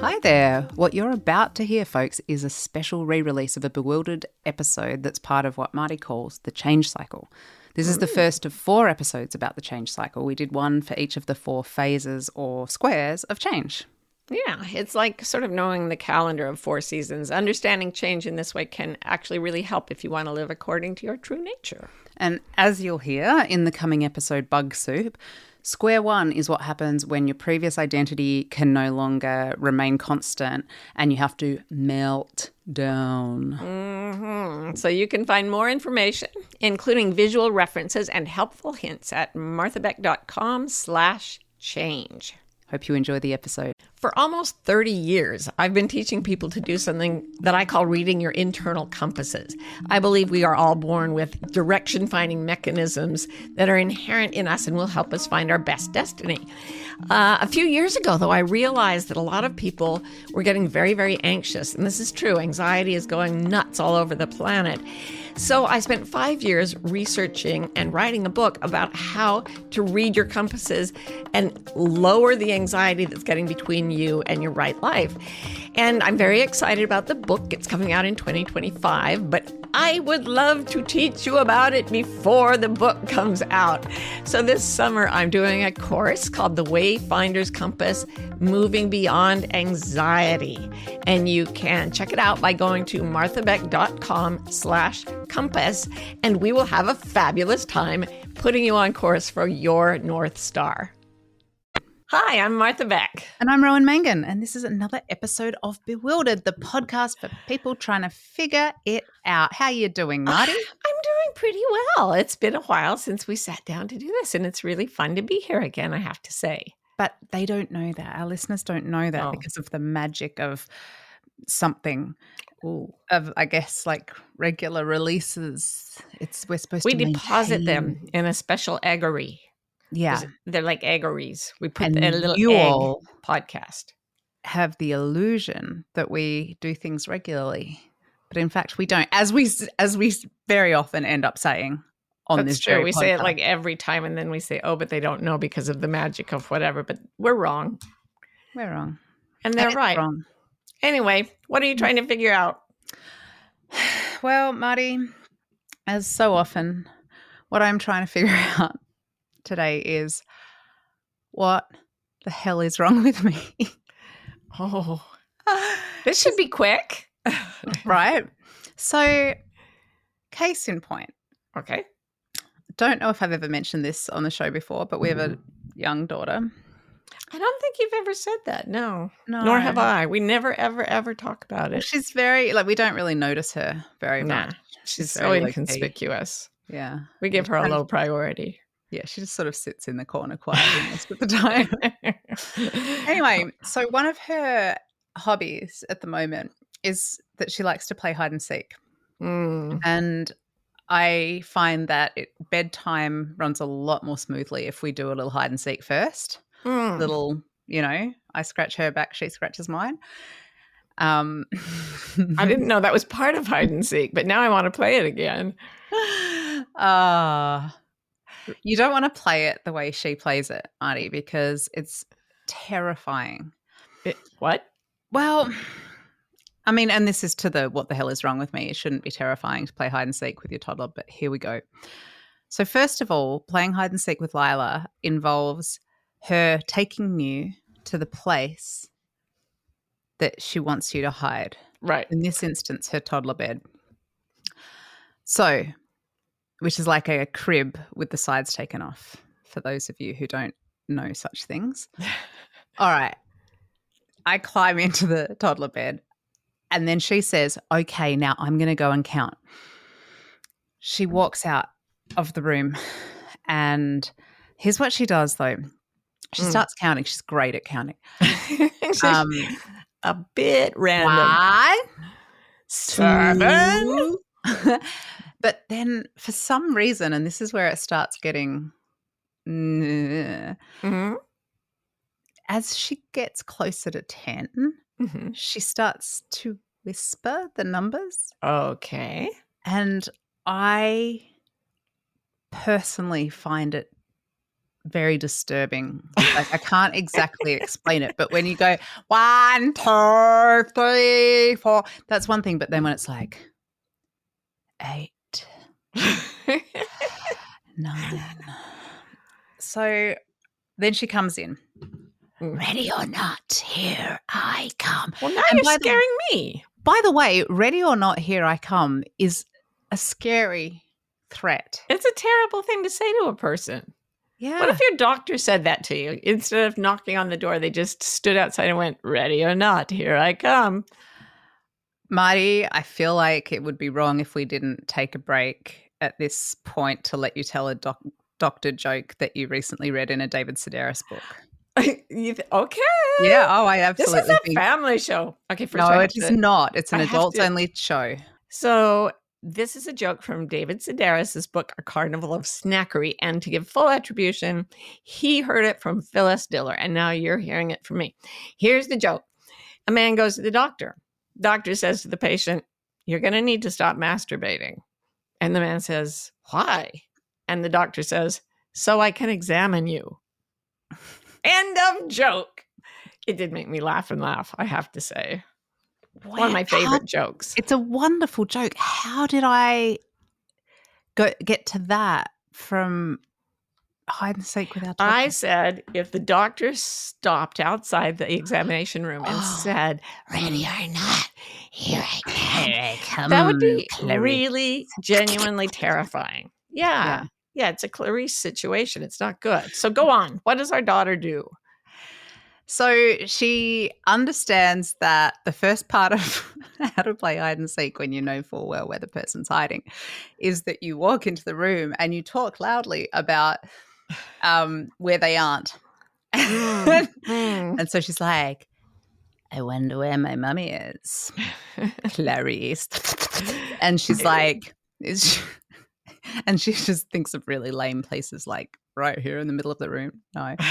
Hi there. What you're about to hear, folks, is a special re release of a Bewildered episode that's part of what Marty calls the change cycle. This is the first of four episodes about the change cycle. We did one for each of the four phases or squares of change. Yeah, it's like sort of knowing the calendar of four seasons. Understanding change in this way can actually really help if you want to live according to your true nature. And as you'll hear in the coming episode, Bug Soup, square one is what happens when your previous identity can no longer remain constant and you have to melt down. hmm So you can find more information, including visual references and helpful hints at marthabeck.com slash change. Hope you enjoy the episode. For almost 30 years, I've been teaching people to do something that I call reading your internal compasses. I believe we are all born with direction finding mechanisms that are inherent in us and will help us find our best destiny. Uh, a few years ago, though, I realized that a lot of people were getting very, very anxious. And this is true. Anxiety is going nuts all over the planet. So I spent five years researching and writing a book about how to read your compasses and lower the anxiety that's getting between you and your right life. And I'm very excited about the book. It's coming out in 2025, but I would love to teach you about it before the book comes out. So this summer, I'm doing a course called The Wayfinder's Compass Moving Beyond Anxiety. And you can check it out by going to marthabeck.com slash compass, and we will have a fabulous time putting you on course for your North Star. Hi, I'm Martha Beck. And I'm Rowan Mangan, and this is another episode of Bewildered, the podcast for people trying to figure it out. How you doing, ah, Marty? I'm doing pretty well. It's been a while since we sat down to do this, and it's really fun to be here again, I have to say. But they don't know that. Our listeners don't know that Oh. because of the magic of something Ooh. of I guess like regular releases. It's we're supposed We to we deposit them in a special eggery. Yeah. They're like eggeries. We put And a little you all podcast. have the illusion that we do things regularly. But in fact we don't. As we as we very often end up saying on That's this true. We say it like every time, and then we say, "Oh, but they don't know because of the magic of whatever." But we're wrong, we're wrong. and And they're it's right. wrong. Anyway, what are you trying to figure out? Well, Marty, as so often, what I'm trying to figure out today is what the hell is wrong with me? Oh, this should be quick. right? So, case in point, Okay. don't know if I've ever mentioned this on the show before, but we have a mm-hmm. young daughter. I don't think you've ever said that. No. No. Nor have I. We never, ever, ever talk about it. She's very, like, we don't really notice her very Nah, much. she's so very low-key. inconspicuous. Yeah. We give her a low priority. Yeah. She just sort of sits in the corner quietly most of the time. anyway, so one of her hobbies at the moment is that she likes to play hide and seek. Mm. And I find that it, bedtime runs a lot more smoothly if we do a little hide and seek first. Mm. Little, you know, I scratch her back, she scratches mine. Um, I didn't know that was part of hide and seek, but now I want to play it again. Ah, you don't want to play it the way she plays it, Marty, because it's terrifying. It, what? Well, I mean, and this is to the what the hell is wrong with me? It shouldn't be terrifying to play hide and seek with your toddler, but here we go. So, first of all, playing hide and seek with Lila involves her taking you to the place that she wants you to hide. Right. In this instance, her toddler bed. So, which is like a crib with the sides taken off, for those of you who don't know such things. All right. I climb into the toddler bed and then she says, Okay, now I'm going to go and count. She walks out of the room and here's what she does though she Mm. starts counting. She's great at counting. Um, a bit random. One, Seven. but then for some reason, and this is where it starts getting. mm, Mhm, As she gets closer to 10, mhm. she starts to whisper the numbers. Okay. And I personally find it very disturbing. Like I can't exactly explain it, but when you go one, two, three, four, that's one thing. But then when it's like eight, nine, so then she comes in. Mm. Ready or not, here I come. well, now And you're by the- scaring me. By the way, ready or not, here I come is a scary threat. It's a terrible thing to say to a person. Yeah. What if your doctor said that to you? Instead of knocking on the door, they just stood outside and went, Ready or not, here I come. Marty, I feel like it would be wrong if we didn't take a break at this point to let you tell a doc- doctor joke that you recently read in a David Sedaris book. You th- okay. Yeah, oh, I absolutely. This is a think- family show. Okay, first No, it is not. It's an adults to- only show. So this is a joke from David Sedaris' book, A Carnival of Snackery. And to give full attribution, he heard it from Phyllis Diller, and now you're hearing it from me. Here's the joke. A man goes to the doctor. Doctor says to the patient, You're going to need to stop masturbating. And the man says, Why? And the doctor says, So I can examine you. End of joke. It did make me laugh and laugh, I have to say. One of my How- favorite jokes. It's a wonderful joke. How did I go get to that from hide and seek without I said if the doctor stopped outside the examination room and Oh. said, Ready or not, here I come. Here I come, That would be Clarice. really genuinely terrifying. Yeah. Yeah. yeah. it's a Clarice situation. It's not good. So go on. What does our daughter do? So she understands that the first part of how to play hide and seek when you know full well where the person's hiding is that you walk into the room and you talk loudly about um, where they aren't. Mm, mm. and so she's like, I wonder where my mummy is. Clarice. and she's like, is she- and she just thinks of really lame places like right here in the middle of the room. No.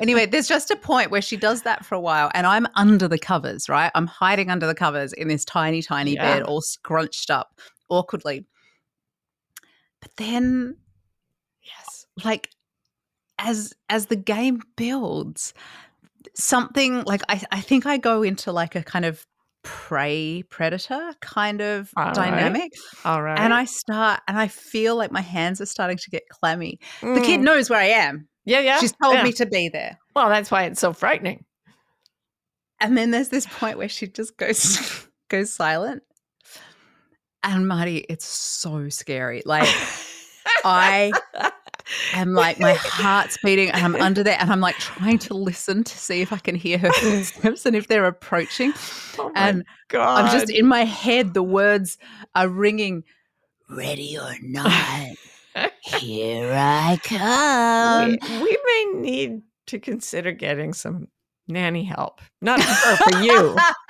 Anyway, there's just a point where she does that for a while, and I'm under the covers, right? I'm hiding under the covers in this tiny, tiny Yeah. bed, all scrunched up awkwardly. But then, yes. like, as as the game builds, something like I, I think I go into like a kind of prey predator kind of All right. dynamic All right. and i start and i feel like my hands are starting to get clammy the kid Mm. knows where i am Yeah, yeah. she's told yeah. me to be there Well, that's why it's so frightening. and then there's this point where she just goes goes silent and marty it's so scary like i am like my heart's beating and i'm under there and i'm like trying to listen to see if i can hear her footsteps and if they're approaching Oh and God. i'm just in my head the words are ringing ready or not here i come we, we may need to consider getting some nanny help. Not for her, for you.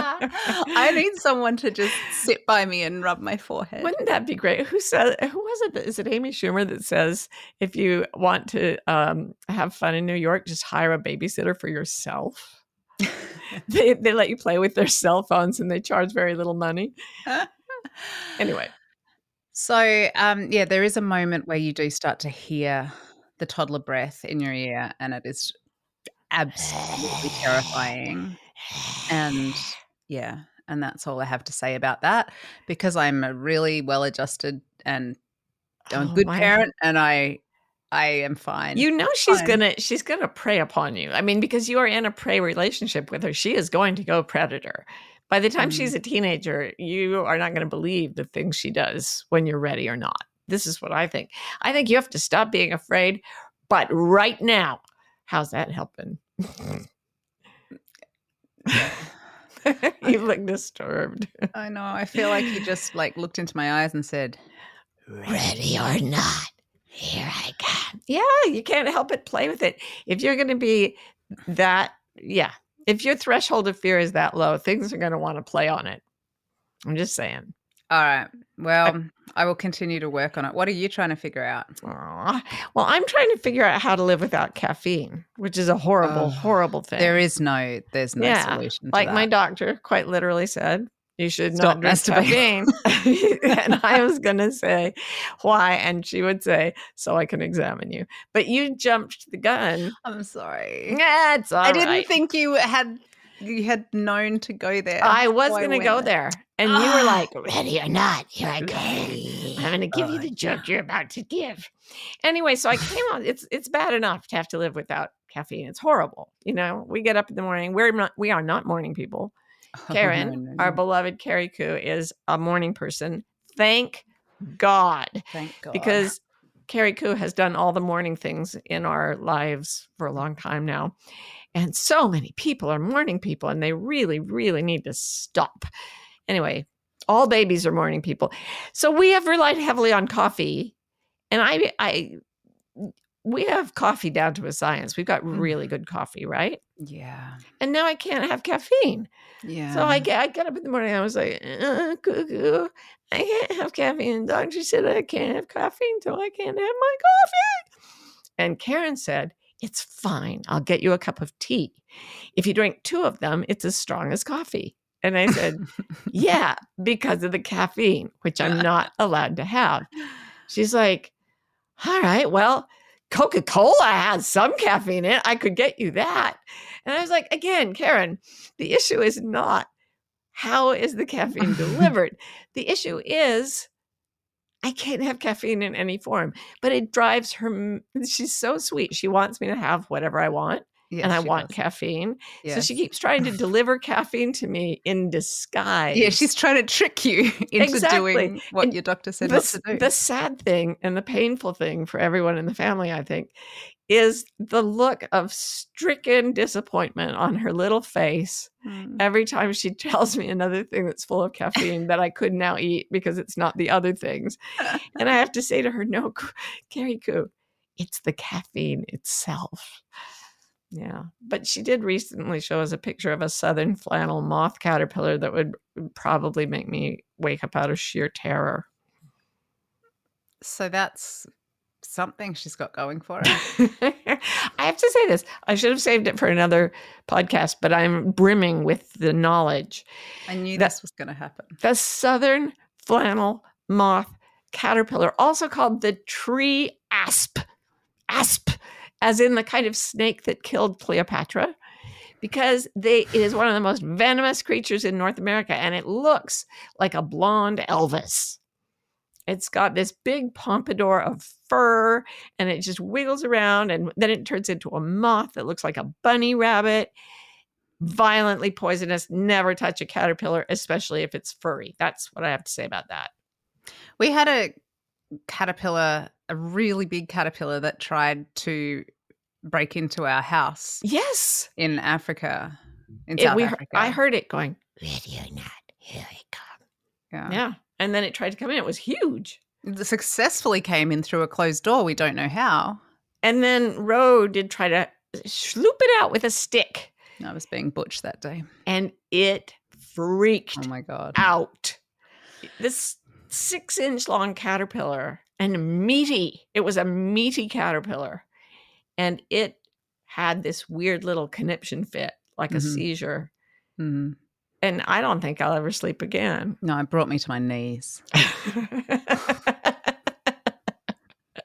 I need someone to just sit by me and rub my forehead. Wouldn't that be great? Who says? Who was it? that- Is it Amy Schumer that says if you want to um, have fun in New York, just hire a babysitter for yourself? they they let you play with their cell phones and they charge very little money. Anyway, So, um, yeah, there is a moment where you do start to hear the toddler breath in your ear, and it is absolutely terrifying. And yeah, and that's all I have to say about that because I'm a really well adjusted and I'm a Oh, good my- parent, and I I am fine. You know she's Fine. gonna she's gonna prey upon you. I mean, because you are in a prey relationship with her, she is going to go predator. By the time Mm. she's a teenager, you are not going to believe the things she does when you're ready or not. This is what I think. I think you have to stop being afraid. But right now, how's that helping? you look disturbed. I know. I feel like he just like looked into my eyes and said, ready or not, here I come. Yeah, you can't help but play with it. If you're going to be that, yeah, if your threshold of fear is that low, things are going to want to play on it. I'm just saying. All right. Well, I will continue to work on it. What are you trying to figure out? Well, I'm trying to figure out how to live without caffeine, which is a horrible, Oh, horrible thing. There is no, there's no Yeah, solution. To like my doctor quite literally said, you should Stop not drink caffeine. and I was going to say, why? And she would say, so I can examine you. But you jumped the gun. I'm sorry. Yeah, it's all I didn't right. think you had you had known to go there. I was going to go there. And you were like, ready or not, here I go. I'm going to give you Oh, the joke you're about to give. Anyway, so I came on. It's it's bad enough to have to live without caffeine. It's horrible. You know, we get up in the morning. We're not. We are not morning people. Oh, Karen, no, no, our beloved Carrie Koo, is a morning person. Thank God, Thank God. because Carrie Koo has done all the morning things in our lives for a long time now. And so many people are morning people, and they really, really need to stop. Anyway, all babies are morning people. So we have relied heavily on coffee. And I, I, we have coffee down to a science. We've got really Mhm. good coffee, right? yeah, And now I can't have caffeine. yeah. So I get, I got up in the morning. I was like, uh, cuckoo, I can't have caffeine. The doctor said I can't have caffeine, so I can't have my coffee. And Karen said, It's fine. I'll get you a cup of tea. If you drink two of them, it's as strong as coffee. And I said, Yeah, because of the caffeine, which I'm not allowed to have. She's like, All right, well, Coca Cola has some caffeine in it. I could get you that. And I was like, Again, Karen, the issue is not how is the caffeine delivered. the issue is I can't have caffeine in any form, but it drives her. She's so sweet. She wants me to have whatever I want, Yes, and I want does. caffeine. So she keeps trying to deliver caffeine to me in disguise. Yeah, she's trying to trick you into Exactly. doing what And your doctor said the, not to do. the sad thing and the painful thing for everyone in the family, I think, is the look of stricken disappointment on her little face Mm. every time she tells me another thing that's full of caffeine that I could now eat because it's not the other things. And I have to say to her, no, Carrie Koo, it's the caffeine itself. Yeah. But she did recently show us a picture of a southern flannel moth caterpillar that would probably make me wake up out of sheer terror. So that's something she's got going for her. I have to say this. I should have saved it for another podcast, but I'm brimming with the knowledge. I knew this was going to happen. The southern flannel moth caterpillar, also called the tree asp, asp, as in the kind of snake that killed Cleopatra, because they it is one of the most venomous creatures in North America, and it looks like a blonde Elvis. It's got this big pompadour of fur, and it just wiggles around, and then it turns into a moth that looks like a bunny rabbit. Violently poisonous. Never touch a caterpillar, especially if it's furry. That's what I have to say about that. We had a caterpillar, a really big caterpillar that tried to break into our house Yes. in Africa, in It- South we Africa. I heard it going, or not, here it comes. Yeah. Yeah. And then it tried to come in. It was huge. It successfully came in through a closed door. We don't know how. And then Ro did try to sloop it out with a stick. I was being butch that day. And it freaked Oh my god. out. This six inch long caterpillar and meaty. It was a meaty caterpillar. And it had this weird little conniption fit, like a Mhm. seizure. Mhm. And I don't think I'll ever sleep again. No, it brought me to my knees. and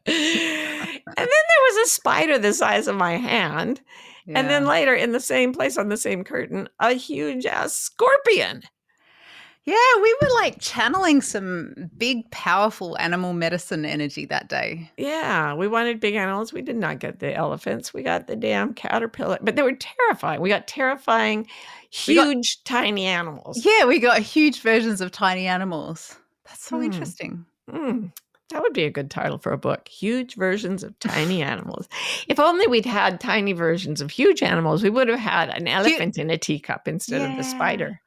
then there was a spider the size of my hand. And then later in the same place on the same curtain, a huge ass scorpion. Yeah, we were like channeling some big, powerful animal medicine energy that day. Yeah, we wanted big animals. We did not get the elephants. We got the damn caterpillar, but they were terrifying. We got terrifying, We got- huge, tiny animals. Yeah, we got huge versions of tiny animals. That's so Hmm. interesting. Mm, that would be a good title for a book. Huge versions of tiny animals. If only we'd had tiny versions of huge animals, we would have had an elephant in a teacup instead of the spider.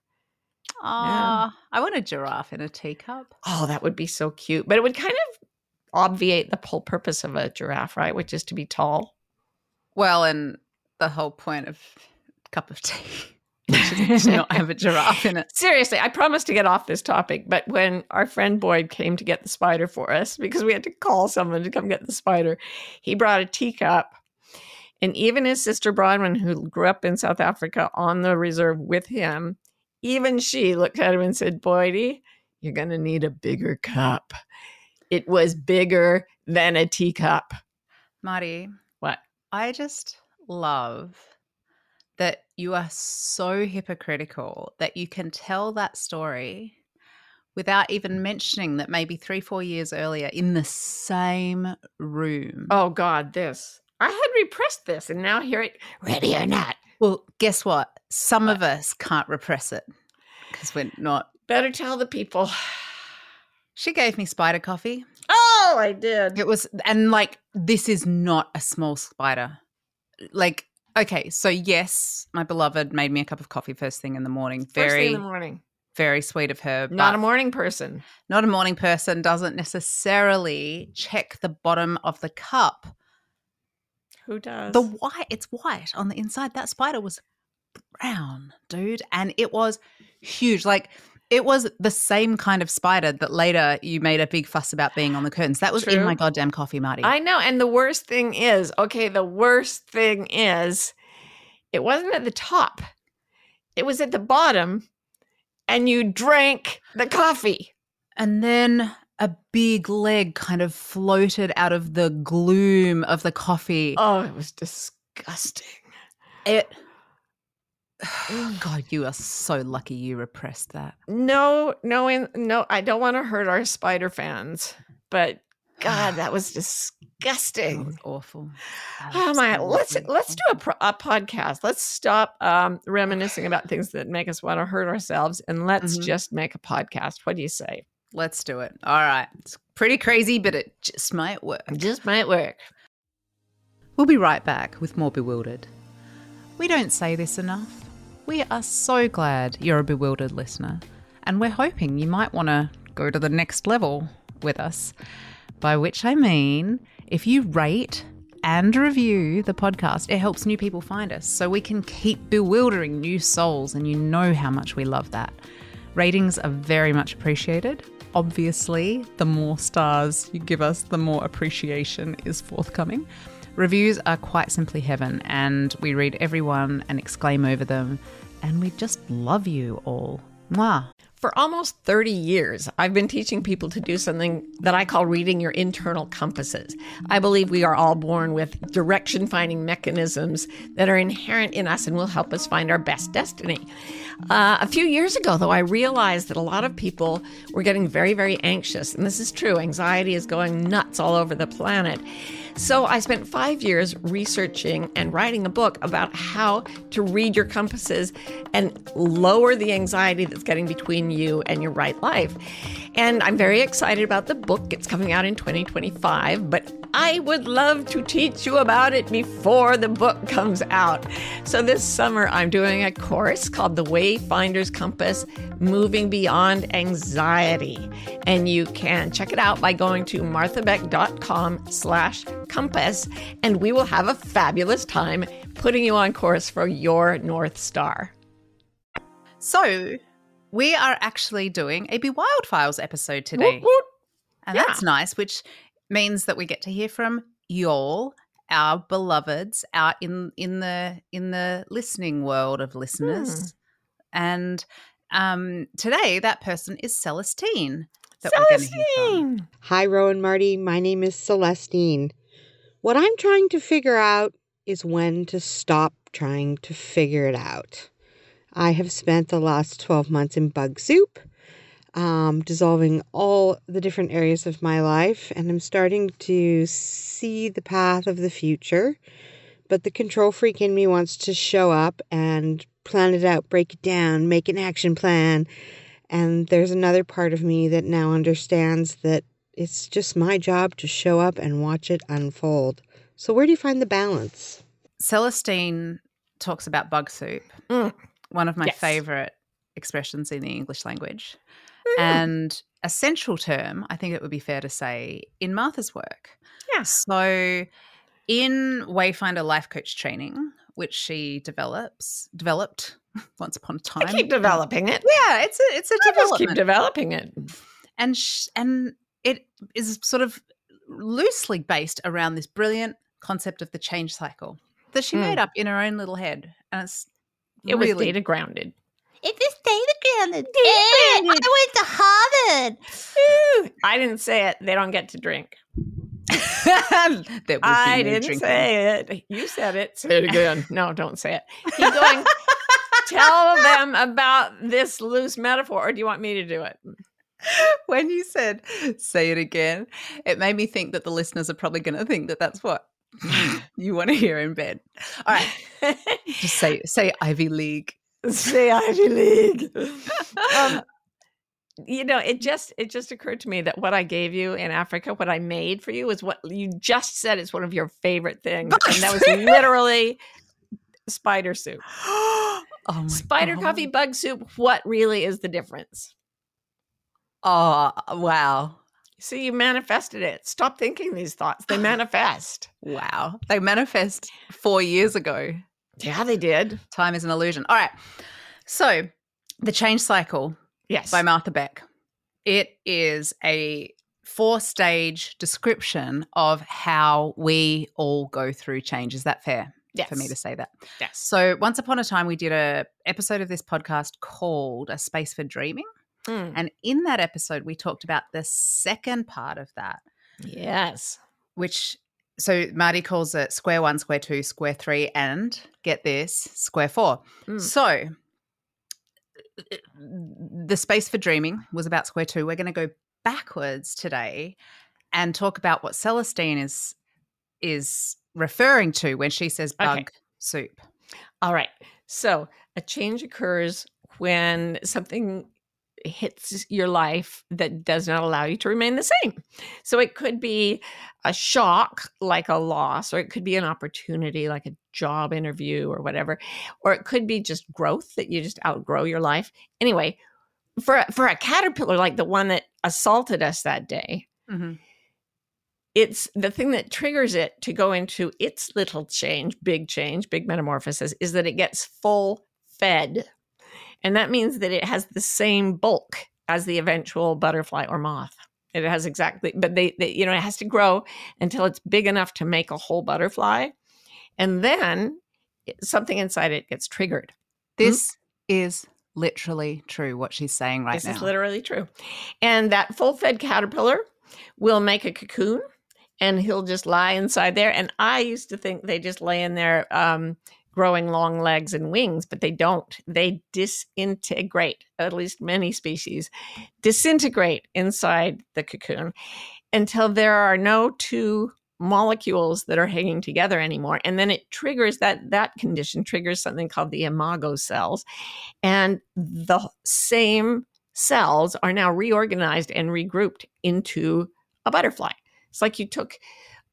Ah, I want a giraffe in a teacup. Oh, that would be so cute. But it would kind of obviate the whole purpose of a giraffe, right? Which is to be tall. Well, and the whole point of cup of tea. Does not have a giraffe in it. Seriously, I promised to get off this topic, but when our friend Boyd came to get the spider for us, because we had to call someone to come get the spider, he brought a teacup. And even his sister Bronwyn, who grew up in South Africa on the reserve with him, even she looked at him and said, Boydie, you're going to need a bigger cup. It was bigger than a teacup. Marty, What? I just love that you are so hypocritical that you can tell that story without even mentioning that maybe three, four years earlier in the same room. Oh, God, this. I had repressed this, and now here it, ready or not. Well, guess what? Some uh of us can't repress it because we're not. Better tell the people. She gave me spider coffee. Oh, I did. It was, and like, this is not a small spider. Like, okay, so yes, my beloved made me a cup of coffee first thing in the morning. First thing Very, in the morning. very sweet of her. Not a morning person. not a morning person, doesn't necessarily check the bottom of the cup. Who does? The white, it's white on the inside. That spider was brown, dude. And it was huge. Like, it was the same kind of spider that later you made a big fuss about being on the curtains. That was in my goddamn coffee, Marty. I know. And the worst thing is, okay, the worst thing is, it wasn't at the top, it was at the bottom, and you drank the coffee. And then a big leg kind of floated out of the gloom of the coffee. Oh, it was disgusting. It. God, you are so lucky you repressed that. No, no, no, I don't want to hurt our spider fans, but God, that was That disgusting. was awful. Oh my! Let's let's do a, pro- a podcast. Let's stop um, reminiscing about things that make us want to hurt ourselves, and let's Mhm. just make a podcast. What do you say? Let's do it. All right. It's pretty crazy, but it just might work. It just might work. We'll be right back with more Bewildered. We don't say this enough. We are so glad you're a bewildered listener, and we're hoping you might want to go to the next level with us. By which I mean, if you rate and review the podcast, it helps new people find us so we can keep bewildering new souls, and you know how much we love that. Ratings are very much appreciated. Obviously, the more stars you give us, the more appreciation is forthcoming. Reviews are quite simply heaven, and we read every one and exclaim over them, and we just love you all. Mwah. For almost 30 years, I've been teaching people to do something that I call reading your internal compasses. I believe we are all born with direction finding mechanisms that are inherent in us and will help us find our best destiny. Uh, a few years ago, though, I realized that a lot of people were getting very, very anxious. And this is true. Anxiety is going nuts all over the planet. So I spent five years researching and writing a book about how to read your compasses and lower the anxiety that's getting between you and your right life. And I'm very excited about the book. It's coming out in 2025, but I would love to teach you about it before the book comes out. So this summer, I'm doing a course called The Wayfinder's Compass Moving Beyond Anxiety. And you can check it out by going to marthabeck.com slash compass, and we will have a fabulous time putting you on course for your North Star. So, we are actually doing a Be Wild Files episode today. Woot, woot. And Yeah. that's nice, which means that we get to hear from y'all, our beloveds, out in in the in the listening world of listeners. And um, today, that person is Celestine. That we're gonna hear from. Celestine! Hi, Rowan Marty. My name is Celestine. What I'm trying to figure out is when to stop trying to figure it out. I have spent the last 12 months in bug soup, um, dissolving all the different areas of my life, and I'm starting to see the path of the future. But the control freak in me wants to show up and plan it out, break it down, make an action plan. And there's another part of me that now understands that it's just my job to show up and watch it unfold. So, where do you find the balance? Celestine talks about bug soup, Mm. one of my Yes. favorite expressions in the English language. Mm. And a central term, I think it would be fair to say, in Martha's work. Yeah. So, in Wayfinder Life Coach training, which she develops developed once upon a time. I keep developing it. Yeah, it's a it's a I just development, keep developing it. and sh- and it is sort of loosely based around this brilliant concept of the change cycle that she Hmm. made up in her own little head, and it's It was data grounded. It's this data grounded. I went to Harvard. Ooh, I didn't say it. They don't get to drink. There I didn't drinking. say it. You said it. Say it again. no, don't say it. Keep going. Tell them about this loose metaphor, or do you want me to do it? when you said say it again, it made me think that the listeners are probably going to think that that's what you want to hear in bed. All right, just say say Ivy League. Say Ivy League. um, you know, it just it just occurred to me that what I gave you in Africa, what I made for you, is what you just said is one of your favorite things, and that was literally spider soup. oh my Spider God. coffee bug soup. What really is the difference? Oh wow, See, you manifested it. Stop thinking these thoughts. They manifest. wow! They manifest four years ago. Yeah, they did. Time is an illusion. All right, so the change cycle Yes. by Martha Beck. It is a four stage description of how we all go through change. Is that fair yes. for me to say that? Yes. So once upon a time, we did a episode of this podcast called "A Space for Dreaming," Mm. and in that episode, we talked about the second part of that, Yes. which so Marty calls it square one, square two, square three, and get this, square four. Mm. So the space for dreaming was about square two. We're going to go backwards today and talk about what Celestine is is referring to when she says bug Okay. soup. All right. So a change occurs when something hits your life that does not allow you to remain the same. So it could be a shock like a loss, or it could be an opportunity like a job interview or whatever, or it could be just growth that you just outgrow your life. Anyway, for a- for a caterpillar like the one that assaulted us that day, mm-hmm. it's the thing that triggers it to go into its little change, big change, big metamorphosis is that it gets full fed. And that means that it has the same bulk as the eventual butterfly or moth. It has exactly, but they, they, you know, it has to grow until it's big enough to make a whole butterfly. And then something inside it gets triggered. This is literally true. What she's saying right this now. is literally true. And that full fed caterpillar will make a cocoon and he'll just lie inside there. And I used to think they just lay in there um, growing long legs and wings, but they don't. They disintegrate, at least many species disintegrate inside the cocoon until there are no two molecules that are hanging together anymore and then it triggers that that condition triggers something called the imago cells and the same cells are now reorganized and regrouped into a butterfly. It's like you took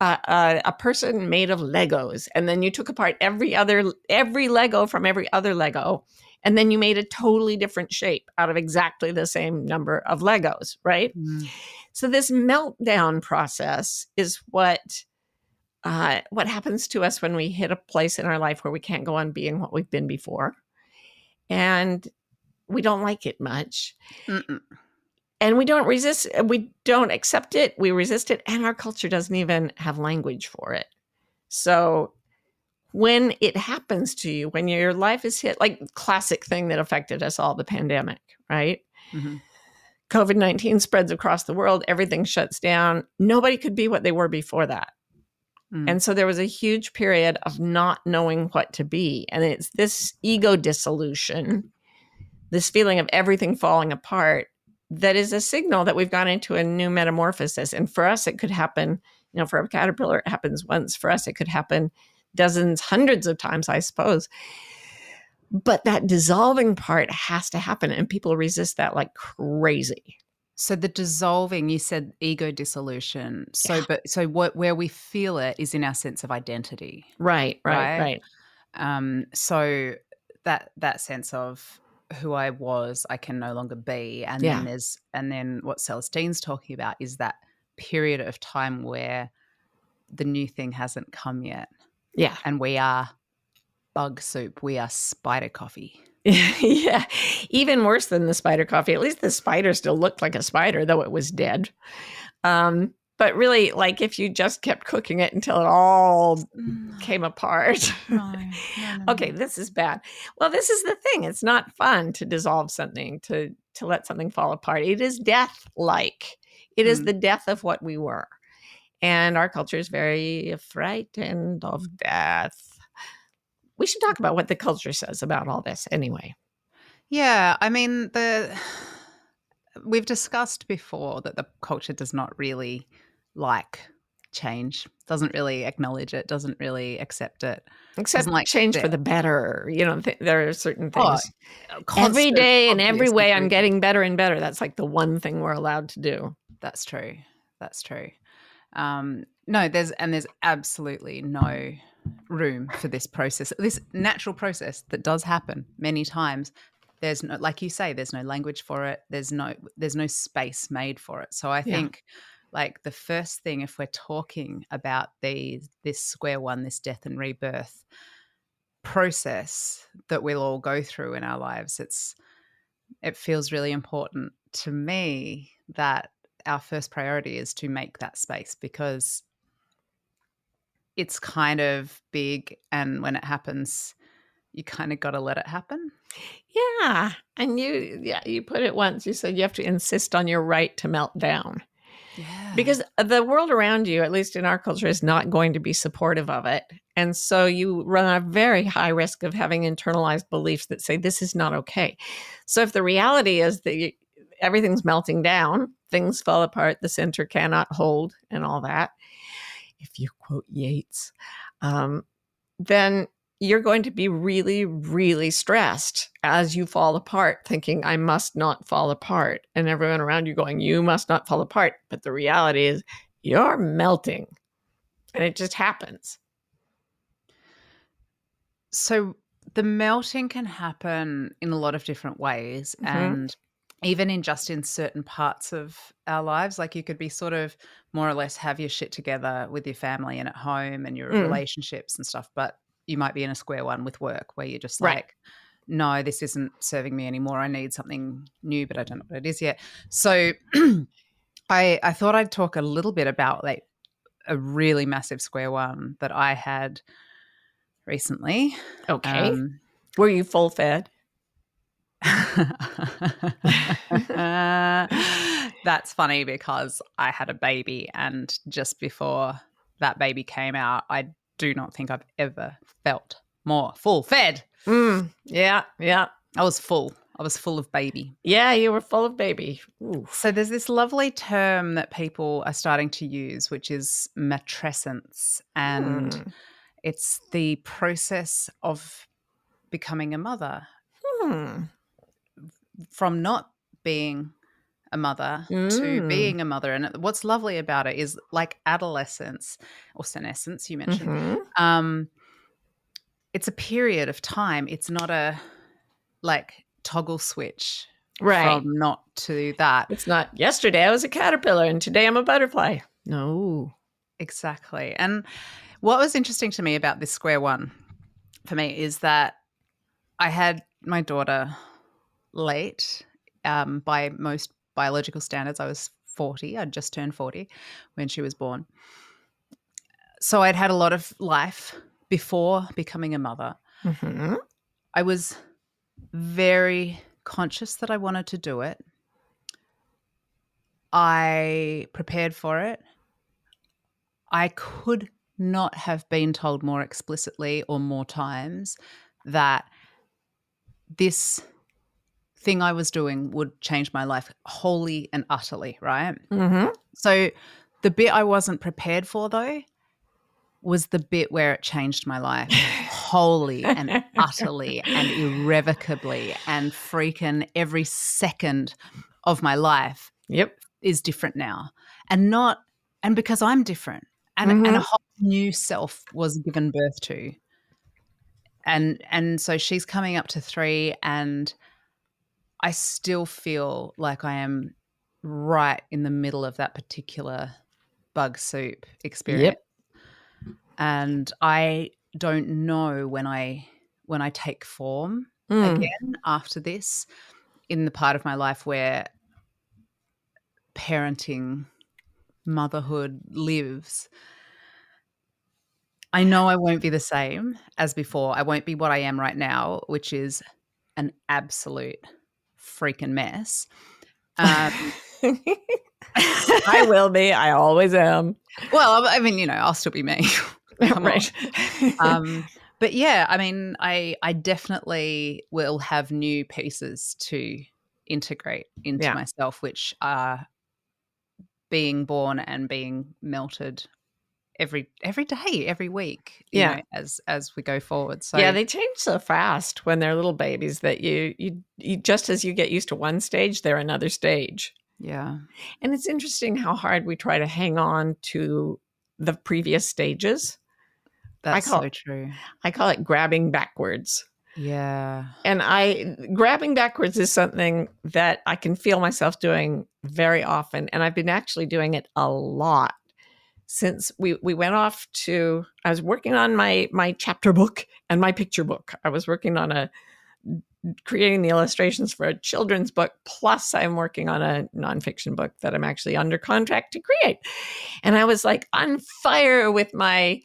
uh, a, a person made of Legos, and then you took apart every other every Lego from every other Lego, and then you made a totally different shape out of exactly the same number of Legos, right? Mm. So this meltdown process is what uh, what happens to us when we hit a place in our life where we can't go on being what we've been before, and we don't like it much, Mm-mm. And we don't resist. We don't accept it. We resist it, and our culture doesn't even have language for it. So when it happens to you, when your life is hit, like classic thing that affected us all, the pandemic, right? Mhm. COVID 19 spreads across the world, everything shuts down. Nobody could be what they were before that. Mm. And so there was a huge period of not knowing what to be. And it's this ego dissolution, this feeling of everything falling apart, that is a signal that we've gone into a new metamorphosis. And for us, it could happen, you know, for a caterpillar, it happens once. For us, it could happen dozens, hundreds of times, I suppose. But that dissolving part has to happen. And people resist that like crazy. So the dissolving, you said ego dissolution. So, Yeah. but so what where we feel it is in our sense of identity. Right, right, Right. right. Um, so that that sense of who I was, I can no longer be, and Yeah. then there's and then what Celestine's talking about is that period of time where the new thing hasn't come yet, Yeah. and we are bug soup. We are spider coffee. yeah, even worse than the spider coffee. At least the spider still looked like a spider, though it was dead. Um, but really, like if you just kept cooking it until it all came apart. No, no, no, okay, this is bad. Well, this is the thing. It's not fun to dissolve something, to to let something fall apart. It is death like. It is Mm. the death of what we were. And our culture is very frightened of death. We should talk about what the culture says about all this anyway. Yeah, I mean the we've discussed before that the culture does not really like change, doesn't really acknowledge it, doesn't really accept it. Except like change for the better. You know, th- there are certain Oh, things. every Constant, day in every way, I'm getting better and better. That's like the one thing we're allowed to do. That's true. That's true. Um, no, there's and there's absolutely no room for this process, this natural process that does happen many times. There's no, like you say, there's no language for it. There's no, there's no space made for it. So I Yeah. Like the first thing, if we're talking about these, this square one, this death and rebirth process that we'll all go through in our lives, it's, it feels really important to me that our first priority is to make that space because it's kind of big and when it happens you kind of got to let it happen Yeah. And you, yeah, you put it once. You said you have to insist on your right to melt down yeah because the world around you, at least in our culture, is not going to be supportive of it. And so you run a very high risk of having internalized beliefs that say this is not okay. So if the reality is that you, everything's melting down, things fall apart, the center cannot hold, and all that, if you quote Yeats, um, then you're going to be really, really stressed as you fall apart, thinking, I must not fall apart. And everyone around you going, You must not fall apart. But the reality is, you're melting. And it just happens. so the melting can happen in a lot of different ways Mhm. and even in just in certain parts of our lives like you could be sort of more or less have your shit together with your family and at home and your Mm. relationships and stuff but you might be in a square one with work where you're just Right. like no this isn't serving me anymore i need something new but i don't know what it is yet so i i thought i'd talk a little bit about like a really massive square one that i had recently Okay. um, Were you full fed? That's funny because I had a baby, and just before that baby came out, I do not think I've ever felt more full fed. Mm, yeah, yeah. I was full. I was full of baby. Yeah, you were full of baby. Ooh. So there's this lovely term that people are starting to use, which is matrescence, and Mm. it's the process of becoming a mother Hmm. from not being a mother to Mm. being a mother. And what's lovely about it is like adolescence or senescence, you mentioned. Mhm. Um, it's a period of time. It's not a like toggle switch Right. from not to that. it's not yesterday I was a caterpillar and today I'm a butterfly. No. Exactly. And what was interesting to me about this square one for me is that I had my daughter late um, by most biological standards. I was 40, I'd just turned 40 when she was born. So I'd had a lot of life before becoming a mother. Mhm. I was very conscious that I wanted to do it. I prepared for it. I could not have been told more explicitly or more times that this thing I was doing would change my life wholly and utterly, right? Mhm. So the bit I wasn't prepared for though was the bit where it changed my life wholly and utterly and irrevocably and freaking every second of my life Yep. is different now. And not and because I'm different and, and a whole new self was given birth to. And and so she's coming up to 3 and I still feel like I am right in the middle of that particular bug soup experience. And I don't know when I when I take form Mm. again after this in the part of my life where parenting, motherhood lives. I know I won't be the same as before. I won't be what I am right now, which is an absolute freaking mess. Um, I will be. I always am. well, I mean, you know, I'll still be me. Right. um, but yeah, I mean, I I definitely will have new pieces to integrate into Yeah. myself, which are being born and being melted every every day, every week. you Yeah. know, as as we go forward. So yeah, they change so fast when they're little babies that you, you you just as you get used to one stage, they're another stage. yeah, And it's interesting how hard we try to hang on to the previous stages. that's I call- so true. I call it grabbing backwards. Yeah, And I grabbing backwards is something that I can feel myself doing very often. And I've been actually doing it a lot since we, we went off to I was working on my my chapter book and my picture book. I was working on a creating the illustrations for a children's book, plus I'm working on a nonfiction book that I'm actually under contract to create. And I was like on fire with my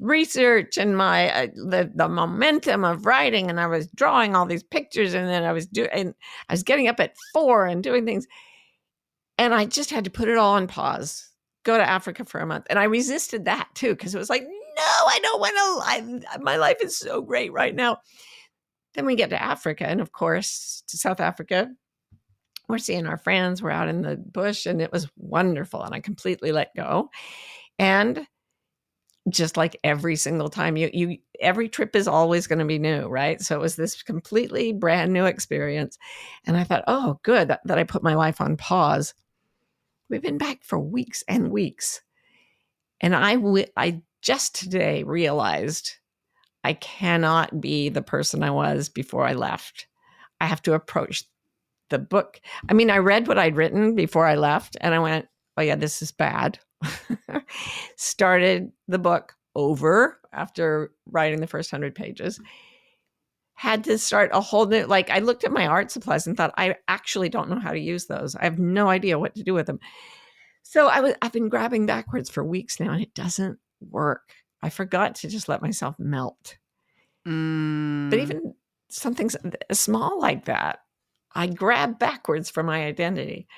research and my uh, the the momentum of writing and I was drawing all these pictures and then I was doing I was getting up at 4 and doing things and I just had to put it all on pause go to Africa for a month and I resisted that too because it was like no I don't want to my life is so great right now. Then we get to Africa and of course to South Africa we're seeing our friends we're out in the bush and it was wonderful and I completely let go. And just like every single time you you every trip is always going to be new right? So it was this completely brand new experience and i thought oh good that, that i put my life on pause we've been back for weeks and weeks. And i i just today realized i cannot be the person i was before i left. I have to approach the book. I mean i read what i'd written before i left and i went oh yeah this is bad. Started the book over after writing the first 100 pages had to start a whole new like i looked at my art supplies and thought i actually don't know how to use those. I have no idea what to do with them so i was i've been grabbing backwards for weeks now and it doesn't work. I forgot to just let myself melt. Mm, but even something small like that i grab backwards for my identity.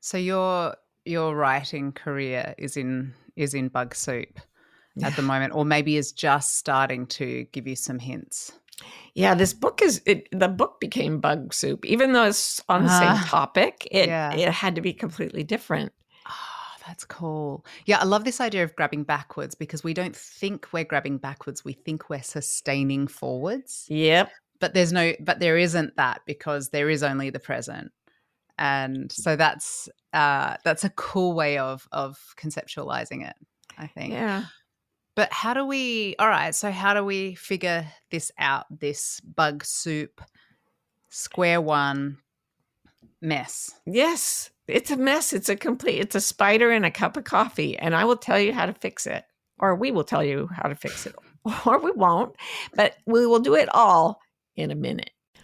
So your your writing career is in is in bug soup at the moment, or maybe is just starting to give you some hints. Yeah, this book is it, the book became bug soup, even though it's on the same Ah, topic. It yeah. it had to be completely different. Oh, that's cool. Yeah, I love this idea of grabbing backwards because we don't think we're grabbing backwards. We think we're sustaining forwards. Yep. But there's no but there isn't that because there is only the present. And so that's uh that's a cool way of of conceptualizing it, I think. Yeah. But how do we all right, so how do we figure this out, this bug soup square one mess? Yes. It's a mess. It's a complete. It's a spider in a cup of coffee, and I will tell you how to fix it, or we will tell you how to fix it, or we won't. But we will do it all in a minute.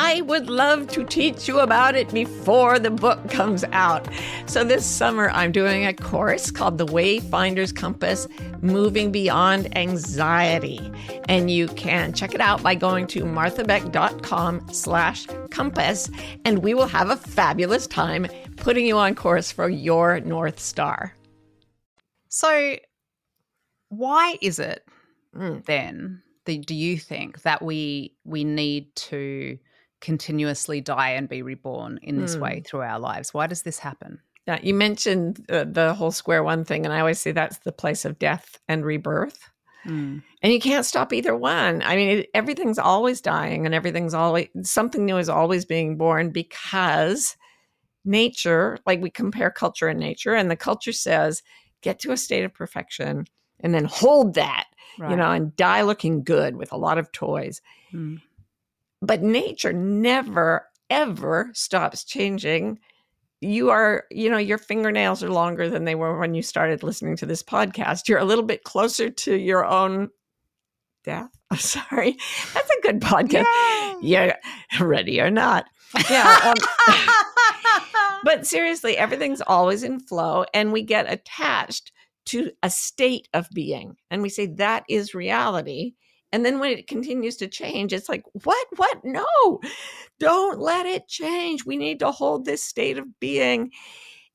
I would love to teach you about it before the book comes out. So this summer, I'm doing a course called The Wayfinder's Compass Moving Beyond Anxiety. And you can check it out by going to marthabeck.com slash compass, and we will have a fabulous time putting you on course for your North Star. So why is it Mm. then that do you think that we we need to continuously die and be reborn in this way through our lives? Why does this happen? Yeah, you mentioned uh, the whole square one thing, and I always say that's the place of death and rebirth. Mm. And you can't stop either one. I mean, it, everything's always dying, and everything's always something new is always being born because nature, like we compare culture and nature, and the culture says get to a state of perfection and then hold that, Right. you know, and die looking good with a lot of toys. Mm. But nature never, ever stops changing. You are, you know, your fingernails are longer than they were when you started listening to this podcast. You're a little bit closer to your own death. I'm sorry. That's a good podcast. Yeah, ready or not. Yeah. um, but seriously, everything's always in flow, and we get attached to a state of being, and we say that is reality. And then when it continues to change, it's like, what? What? No, don't let it change. We need to hold this state of being.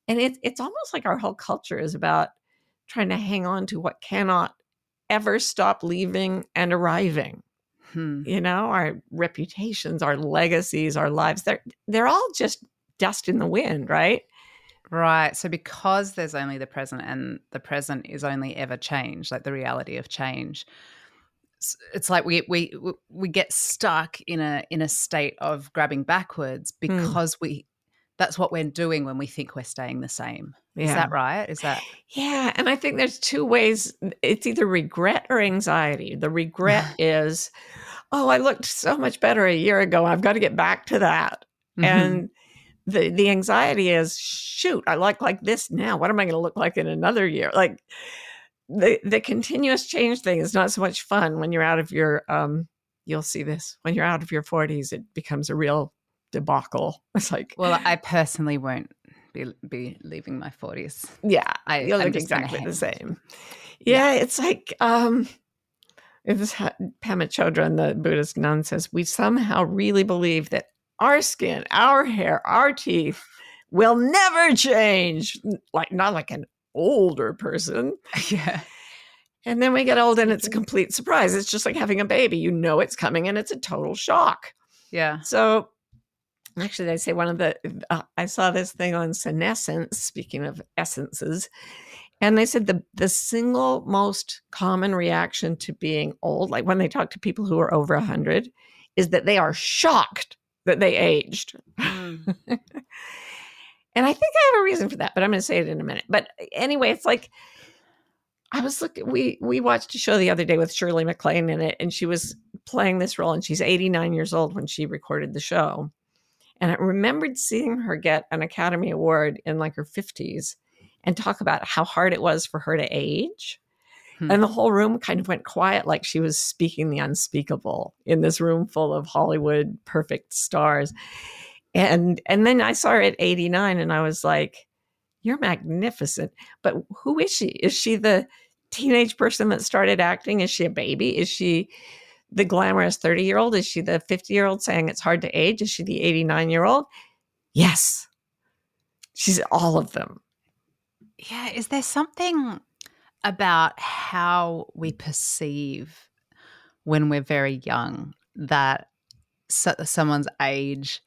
And it's it's almost like our whole culture is about trying to hang on to what cannot ever stop leaving and arriving Hmm. you know our reputations our legacies our lives they're they're all just dust in the wind right Right. So because there's only the present and the present is only ever change, like the reality of change. It's like we we we get stuck in a in a state of grabbing backwards because we that's what we're doing when we think we're staying the same. Is that right? Is that yeah and i think there's two ways it's either regret or anxiety. The regret is oh i looked so much better a year ago. I've got to get back to that. Mhm. and the the anxiety is shoot i look like this now. What am i going to look like in another year? Like the the continuous change thing is not so much fun when you're out of your um you'll see this when you're out of your 40s it becomes a real debacle it's like well, I personally won't be be leaving my forties. yeah I you'll I'm look exactly the same yeah, it's like um it was Pema Chodron, the Buddhist nun, says we somehow really believe that our skin, our hair, our teeth will never change. Like not like an older person. yeah. And then we get old and it's a complete surprise. It's just like having a baby. You know it's coming and it's a total shock. Yeah. So actually, they say one of the, uh, I saw this thing on senescence, speaking of essences, and they said the, the single most common reaction to being old, like when they talk to people who are over 100, is that they are shocked that they aged. Mm. And I think I have a reason for that, but I'm going to say it in a minute. But anyway, it's like I was looking. We we watched a show the other day with Shirley MacLaine in it, and she was playing this role, and she's 89 years old when she recorded the show. And I remembered seeing her get an Academy Award in like her 50s, and talk about how hard it was for her to age. Hmm. And the whole room kind of went quiet, like she was speaking the unspeakable in this room full of Hollywood perfect stars and and then I saw her at 89 and I was like you're magnificent. But who is she? Is she the teenage person that started acting? Is she a baby? Is she the glamorous 30 year old is she the 50 year old saying it's hard to age? Is she the 89 year old yes. She's all of them. Yeah, is there something about how we perceive when we're very young that so- someone's age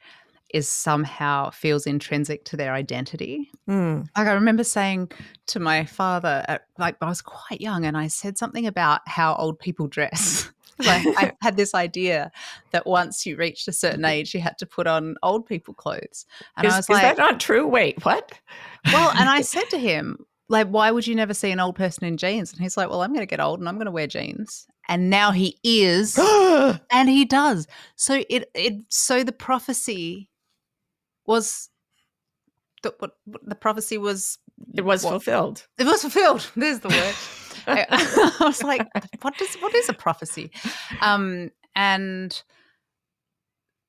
is somehow feels intrinsic to their identity? Hmm. Like I remember saying to my father, at, like I was quite young, and I said something about how old people dress. like I had this idea that once you reached a certain age, you had to put on old people clothes, and is, I was like, is that not true wait what well, and I said to him, like, why would you never see an old person in jeans? And he's like, well, I'm going to get old and I'm going to wear jeans. And now he is, and he does. So it, it, so the prophecy was, the, what, what- the prophecy was, it was what- fulfilled it was fulfilled. There's the word. I, I was like, what does, what is a prophecy? Um, and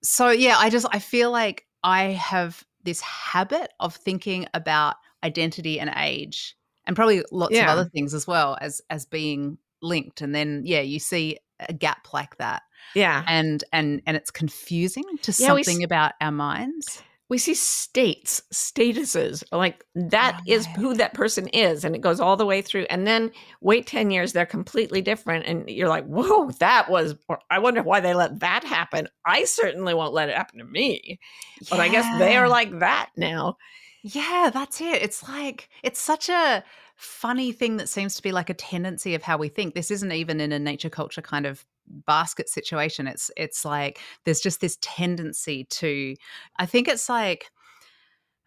so yeah, I just I feel like I have this habit of thinking about identity and age, and probably lots Yeah. of other things as well as as being linked. And then yeah, you see a gap like that, yeah and and and it's confusing to Yeah, we something about our minds. We see states, statuses, like that is who that person is. And it goes all the way through. And then wait 10 years, they're completely different. And you're like, whoa, that was, I wonder why they let that happen. I certainly won't let it happen to me. But I guess they are like that now. Yeah, that's it. It's like it's such a funny thing that seems to be like a tendency of how we think. This isn't even in a nature culture kind of basket situation. It's it's like there's just this tendency to I think it's like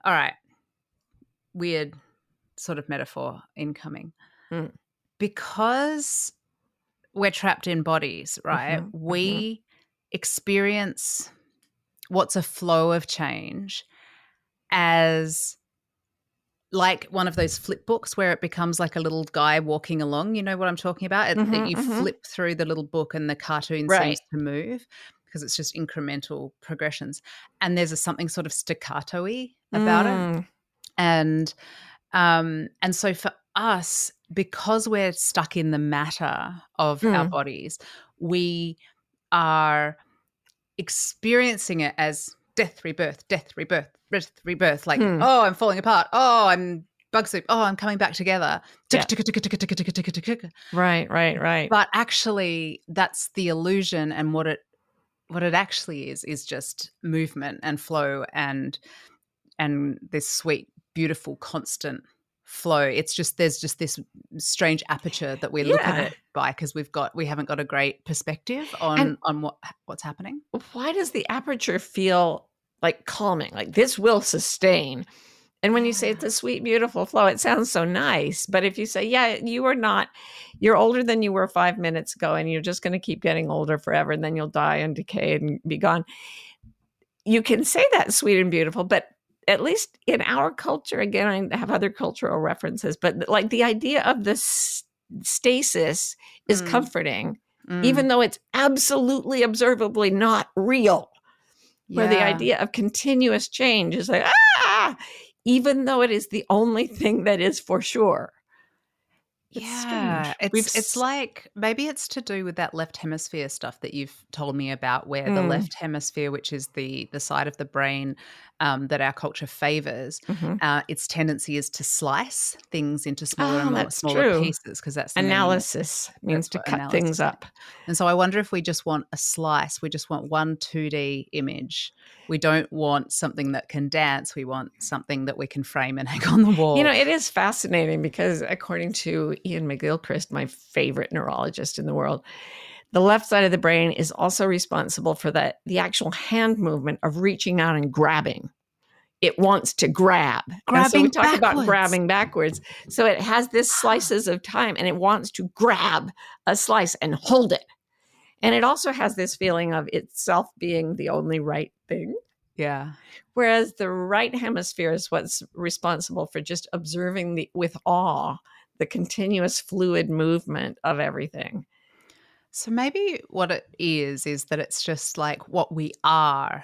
all right, weird sort of metaphor incoming. Mm. Because we're trapped in bodies, right? Mhm, mhm. We experience what's a flow of change as like one of those flip books where it becomes like a little guy walking along. You know what I'm talking about? It, Mhm, you mhm. flip through the little book and the cartoon Right. seems to move because it's just incremental progressions. And there's a something sort of staccato y about it Mm. and um and so for us because we're stuck in the matter of our Mm. bodies we are experiencing it as death rebirth death rebirth death rebirth like Hmm. oh i'm falling apart oh i'm bug soup oh i'm coming back together Yeah. Right, right, right. but actually that's the illusion and what it what it actually is is just movement and flow and and this sweet beautiful constant flow it's just there's just this strange aperture that we look at it by because we've got we haven't got a great perspective on And- on what what's happening why does the aperture feel like calming? Like this will sustain. And when you say it's a sweet, beautiful flow, it sounds so nice. But if you say, yeah, you are not, you're older than you were five minutes ago, and you're just going to keep getting older forever, and then you'll die and decay and be gone. You can say that sweet and beautiful, but at least in our culture, again, I have other cultural references, but like the idea of the stasis is Mm. comforting, Mm, even though it's absolutely observably not real where the idea of continuous change is like ah even though it is the only thing that is for sure It's yeah, strange. We've it's it's like maybe it's to do with that left hemisphere stuff that you've told me about, where the Mm. left hemisphere, which is the the side of the brain um, that our culture favors, Mhm. uh, its tendency is to slice things into smaller Oh, and more, smaller true. pieces because that's analysis means to cut analysis things up And so I wonder if we just want a slice, we just want one 2D image. We don't want something that can dance. We want something that we can frame and hang on the wall. you know it is fascinating because according to ian mcgilchrist my favorite neurologist in the world the left side of the brain is also responsible for the, the actual hand movement of reaching out and grabbing. It wants to grab. And so we Grabbing talk about grabbing backwards. So it has this slices of time and it wants to grab a slice and hold it. And it also has this feeling of itself being the only right thing. Yeah. whereas the right hemisphere is what's responsible for just observing the with awe the continuous fluid movement of everything So maybe what it is is that it's just like what we are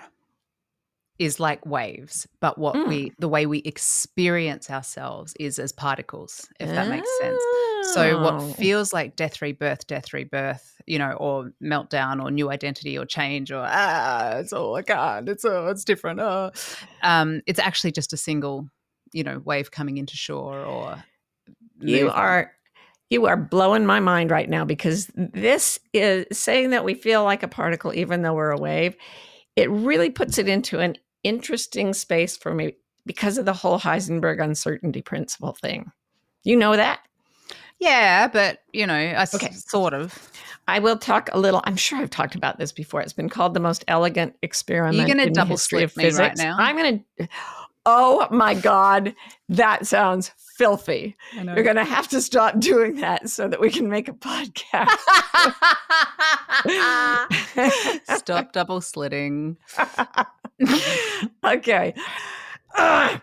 is like waves, but what Mm. we the way we experience ourselves is as particles, if that makes sense. So Oh. what feels like death rebirth, death rebirth, you know, or meltdown or new identity or change or ah, it's all I can't, it's oh, it's different. Oh. Um, it's actually just a single, you know, wave coming into shore or you moving. are you are blowing my mind right now because this is saying that we feel like a particle even though we're a wave it really puts it into an interesting space for me because of the whole heisenberg uncertainty principle thing you know that Yeah, but you know, I s- Okay. sort of. I will talk a little. I'm sure I've talked about this before. It's been called the most elegant experiment. You're gonna in the double history of slip me right now? I'm going to. Oh my God, that sounds filthy. You're going to have to stop doing that so that we can make a podcast. Stop double slitting. okay. Ugh.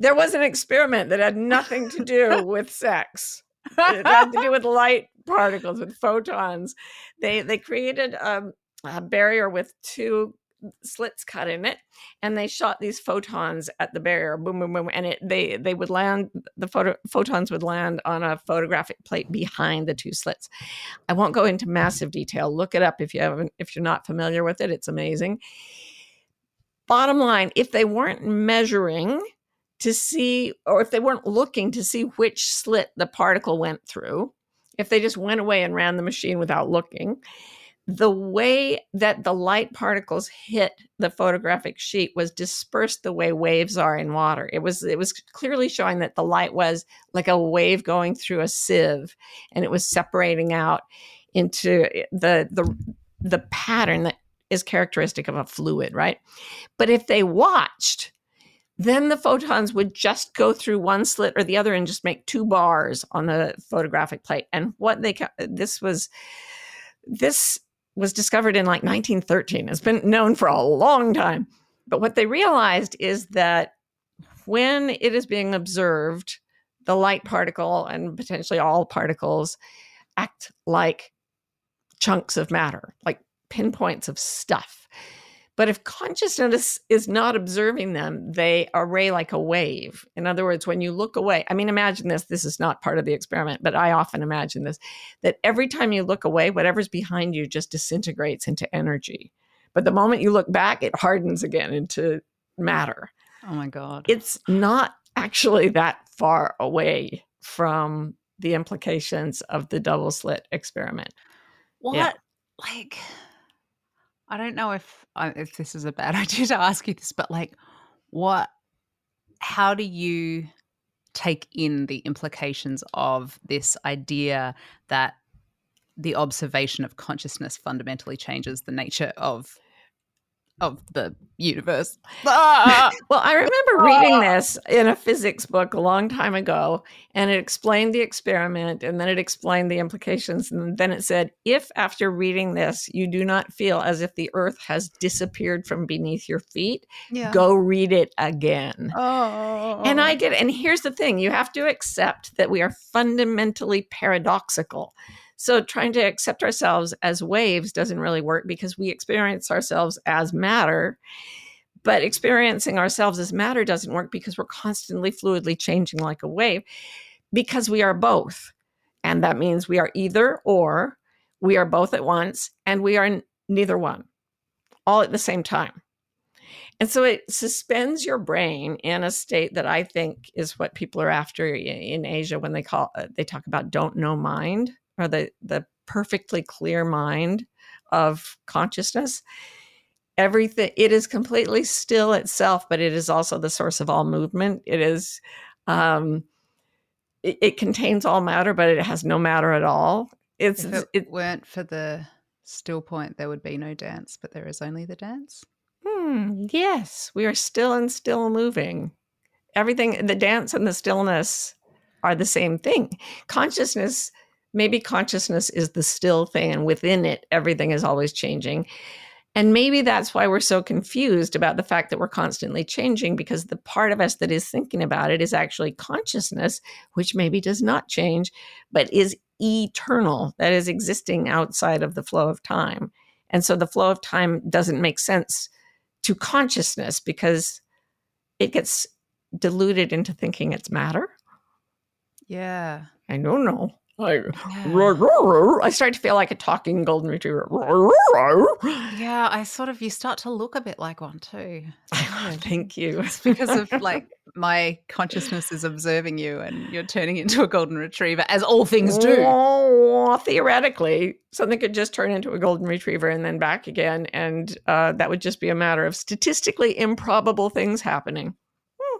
there was an experiment that had nothing to do with sex. It had to do with light particles, with photons. They they created um, a barrier with two slits cut in it, and they shot these photons at the barrier, boom, boom, boom, and it they they would land. The photo photons would land on a photographic plate behind the two slits. I won't go into massive detail. Look it up if you haven't if you're not familiar with it. It's amazing. Bottom line, if they weren't measuring to see, or if they weren't looking to see which slit the particle went through, if they just went away and ran the machine without looking, the way that the light particles hit the photographic sheet was dispersed the way waves are in water. It was it was clearly showing that the light was like a wave going through a sieve and it was separating out into eh, the the the pattern that is characteristic of a fluid, right? But if they watched then the photons would just go through one slit or the other and just make two bars on the photographic plate. And what they this was this was discovered in like 1913. It's been known for a long time. But what they realized is that when it is being observed, the light particle and potentially all particles act like chunks of matter, like pinpoints of stuff. But if consciousness is not observing them, they array like a wave. In other words, when you look away, I mean, imagine this. This is not part of the experiment, but I often imagine this that every time you look away, whatever's behind you just disintegrates into energy. But the moment you look back, it hardens again into matter. Oh my God. It's not actually that far away from the implications of the double slit experiment. What? Yeah. Like, I don't know if if this is a bad idea to ask you this, but like, what? How do you take in the implications of this idea that the observation of consciousness fundamentally changes the nature of of the universe. Ah! well, I remember reading this in a physics book a long time ago, and it explained the experiment and then it explained the implications. And then it said, if after reading this, you do not feel as if the earth has disappeared from beneath your feet, yeah. go read it again. Oh. And I oh. did. And here's the thing you have to accept that we are fundamentally paradoxical. So trying to accept ourselves as waves doesn't really work because we experience ourselves as matter. But experiencing ourselves as matter doesn't work because we're constantly fluidly changing like a wave because we are both. And that means we are either or, we are both at once, and we are neither one, all at the same time. And so it suspends your brain in a state that I think is what people are after in Asia when they call uh, they talk about don't know mind or the the perfectly clear mind of consciousness everything it is completely still itself but it is also the source of all movement. It is um it, it contains all matter but it has no matter at all. It's if it, it weren't for the still point there would be no dance but there is only the dance? Hmm, yes. We are still and still moving. Everything the dance and the stillness are the same thing. Consciousness maybe consciousness is the still thing and within it everything is always changing and maybe that's why we're so confused about the fact that we're constantly changing because the part of us that is thinking about it is actually consciousness which maybe does not change but is eternal that is existing outside of the flow of time. And so the flow of time doesn't make sense to consciousness because it gets diluted into thinking it's matter. Yeah. I don't know I, I start to feel like a talking golden retriever. Yeah, I sort of you start to look a bit like one too. Thank you. It's because of like my consciousness is observing you and you're turning into a golden retriever, as all things do. Oh, theoretically, something could just turn into a golden retriever and then back again, and uh, that would just be a matter of statistically improbable things happening. Hmm.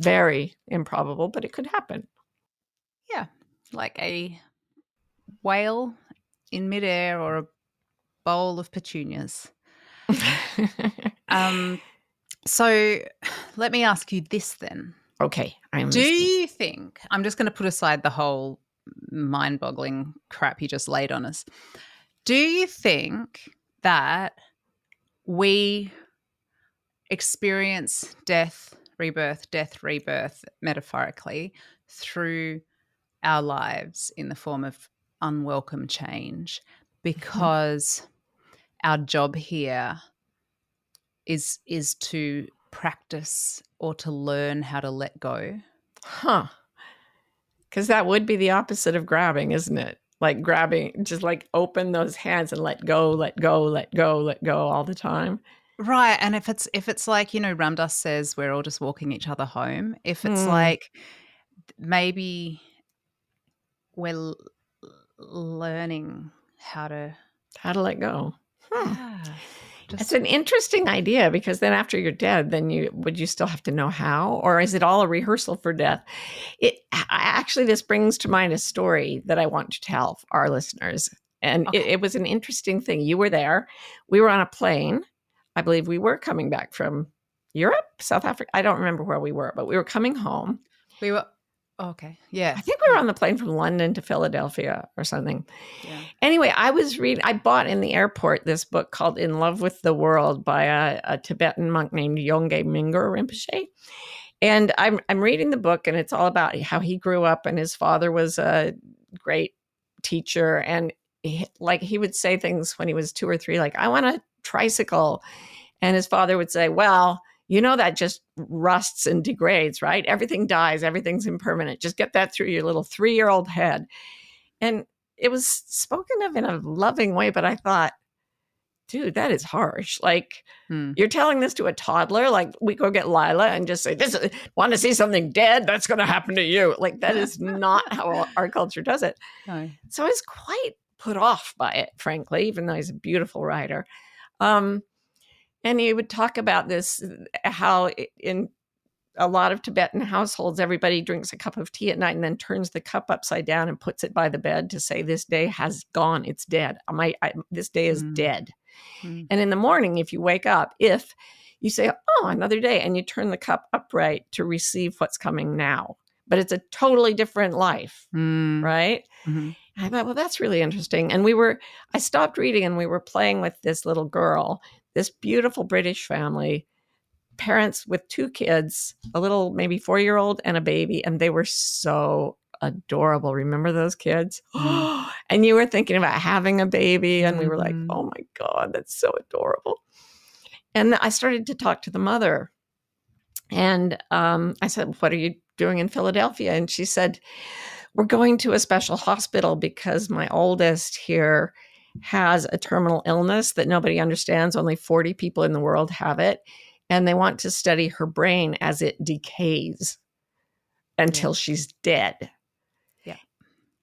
Very improbable, but it could happen. Yeah, like a whale in midair or a bowl of petunias. um, so let me ask you this then. Okay. I'm Do listening. you think, I'm just going to put aside the whole mind boggling crap you just laid on us. Do you think that we experience death, rebirth, death, rebirth metaphorically through our lives in the form of unwelcome change mm-hmm. because mm-hmm. our job here is is to practice or to learn how to let go huh because that would be the opposite of grabbing isn't it like grabbing just like open those hands and let go let go let go let go all the time right and if it's if it's like you know Ram Dass says we're all just walking each other home if it's mm. like maybe we're l- learning how to how to let go. Hmm. Yeah. It's an interesting idea because then after you're dead, then you would you still have to know how, or is it all a rehearsal for death? It I- actually this brings to mind a story that I want to tell our listeners, and it, it was an interesting thing. You were there. We were on a plane. I believe we were coming back from Europe, South Africa. I don't remember where we were, but we were coming home. we were oh, okay. Yeah. I think we were on the plane from London to Philadelphia or something. yeah. Anyway, I was reading, I bought in the airport this book called In Love with the World by a, a Tibetan monk named Yongey Mingyur Rinpoche. And I'm, I'm reading the book, and it's all about how he grew up, and his father was a great teacher. And he, like he would say things when he was two or three, like, I want a tricycle. And his father would say, Well, you know that just rusts and degrades, right? Everything dies, everything's impermanent. Just get that through your little three year old head. And it was spoken of in a loving way, but I thought, dude, that is harsh. Like, Hmm. you're telling this to a toddler, like we go get Lila and just say, "This is, want to see something dead? That's going to happen to you." Like that is not how our- culture does it. No. So I was quite put off by it, frankly, even though he's a beautiful writer. Um, and he would talk about this how in a lot of Tibetan households, everybody drinks a cup of tea at night and then turns the cup upside down and puts it by the bed to say, "This day has gone. It's dead. My I, this day is Mm. dead." Mm. And in the morning, if you wake up, if you say, "Oh, another day," and you turn the cup upright to receive what's coming now, but it's a totally different life, Mm. right? Mhm. I thought, well, that's really interesting. And we were, I stopped reading and we were playing with this little girl, this beautiful British family, parents with two kids, a little maybe four year old and a baby. And they were so adorable. Remember those kids? And you were thinking about having a baby. And we were like, Mhm. oh my God, that's so adorable. And I started to talk to the mother. And um, I said, What are you doing in Philadelphia? And she said, We're going to a special hospital because my oldest here has a terminal illness that nobody understands. Only 40 people in the world have it. And they want to study her brain as it decays until she's dead. Yeah.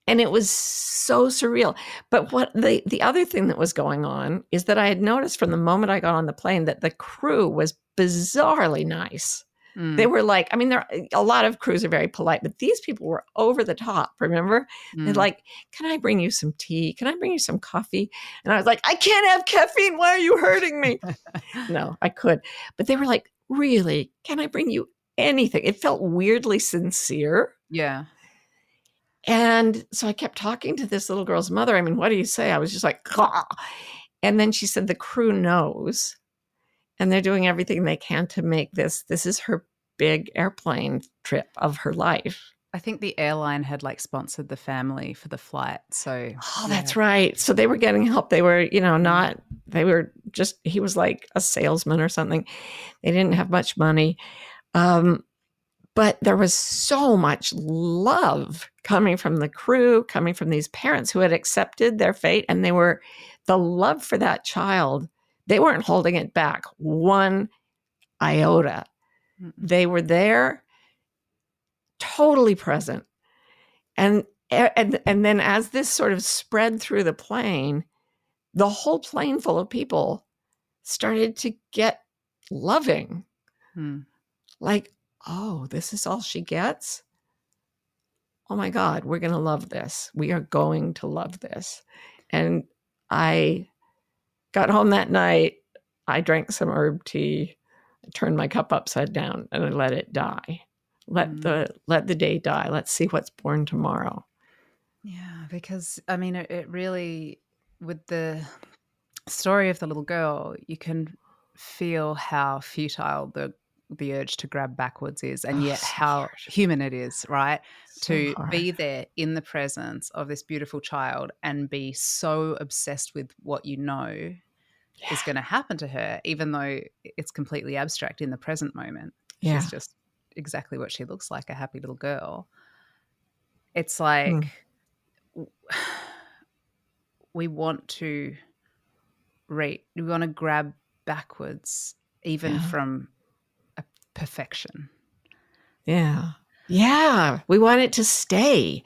And it was so surreal. But what the, the other thing that was going on is that I had noticed from the moment I got on the plane that the crew was bizarrely nice. Mm. They were like, I mean, there a lot of crews are very polite, but these people were over the top. Remember, they're Mm. like, "Can I bring you some tea? Can I bring you some coffee?" And I was like, "I can't have caffeine. Why are you hurting me?" no, I could, but they were like, "Really? Can I bring you anything?" It felt weirdly sincere. yeah. And so I kept talking to this little girl's mother. I mean, what do you say? I was just like, "Caw." and then she said, the crew knows, and they're doing everything they can to make this. This is her big airplane trip of her life. I think the airline had like sponsored the family for the flight. So Oh, that's right. So they were getting help. They were, you know, not, they were just, he was like a salesman or something. They didn't have much money. Um, but there was so much love coming from the crew, coming from these parents who had accepted their fate. And they were, the love for that child, they weren't holding it back one iota. They were there, totally present. And and and then as this sort of spread through the plane, the whole plane full of people started to get loving. Mm. Like, oh, this is all she gets? Oh my God, we're going to love this. We are going to love this. And I got home that night. I drank some herb tea, I turned my cup upside down, and I let it die. Let Mm. the let the day die. Let's see what's born tomorrow. Yeah, because I mean, it, it really, with the story of the little girl, you can feel how futile the the urge to grab backwards is, and Oh, yet so how hard. human it is, right? So to hard. be there in the presence of this beautiful child and be so obsessed with what you know is going to happen to her, even though it's completely abstract in the present moment. Yeah. She's just exactly what she looks like a happy little girl. It's like Mm. we want to rate, we want to grab backwards, even Yeah. from a perfection. Yeah. Yeah. We want it to stay.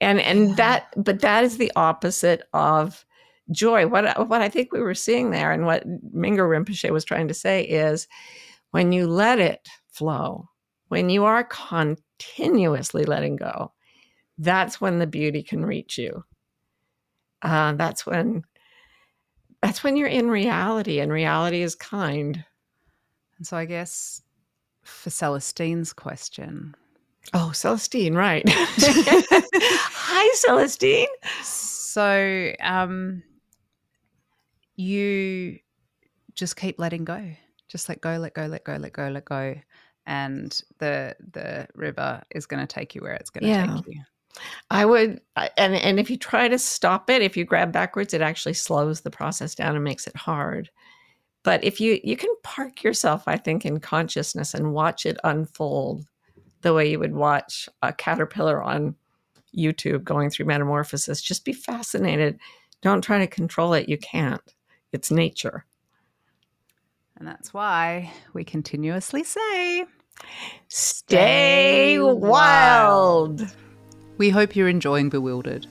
And and Yeah. that but that is the opposite of joy. What what I think we were seeing there, and what Mingyur Rinpoche was trying to say is, when you let it flow, when you are continuously letting go, that's when the beauty can reach you. Uh, that's when that's when you're in reality, and reality is kind. And so I guess for Celestine's question. Oh, Celestine, right. Hi, Celestine. So um you just keep letting go. Just let go, let go, let go, let go, let go. And the the river is going to take you where it's going to Yeah. take you. I would, and and if you try to stop it, if you grab backwards, it actually slows the process down and makes it hard. But if you you can park yourself, I think, in consciousness and watch it unfold, the way you would watch a caterpillar on YouTube going through metamorphosis. Just be fascinated. Don't try to control it. You can't. It's nature. And that's why we continuously say Stay wild. We hope you're enjoying Bewildered.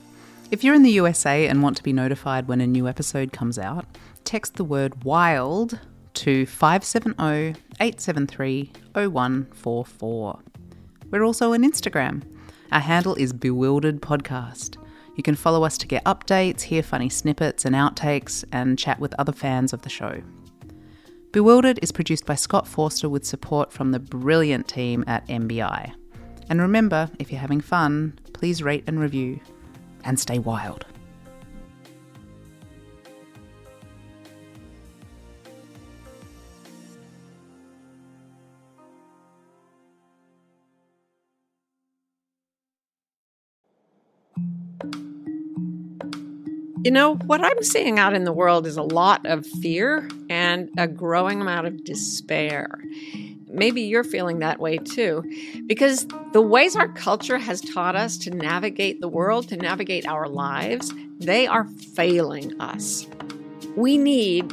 If you're in the USA and want to be notified when a new episode comes out, text the word WILD to 570 873 0144. We're also on Instagram. Our handle is Bewildered Podcast. You can follow us to get updates, hear funny snippets and outtakes, and chat with other fans of the show. Bewildered is produced by Scott Forster with support from the brilliant team at MBI. And remember, if you're having fun, please rate and review and stay wild. You know, what I'm seeing out in the world is a lot of fear and a growing amount of despair. Maybe you're feeling that way too, because the ways our culture has taught us to navigate the world, to navigate our lives, they are failing us. We need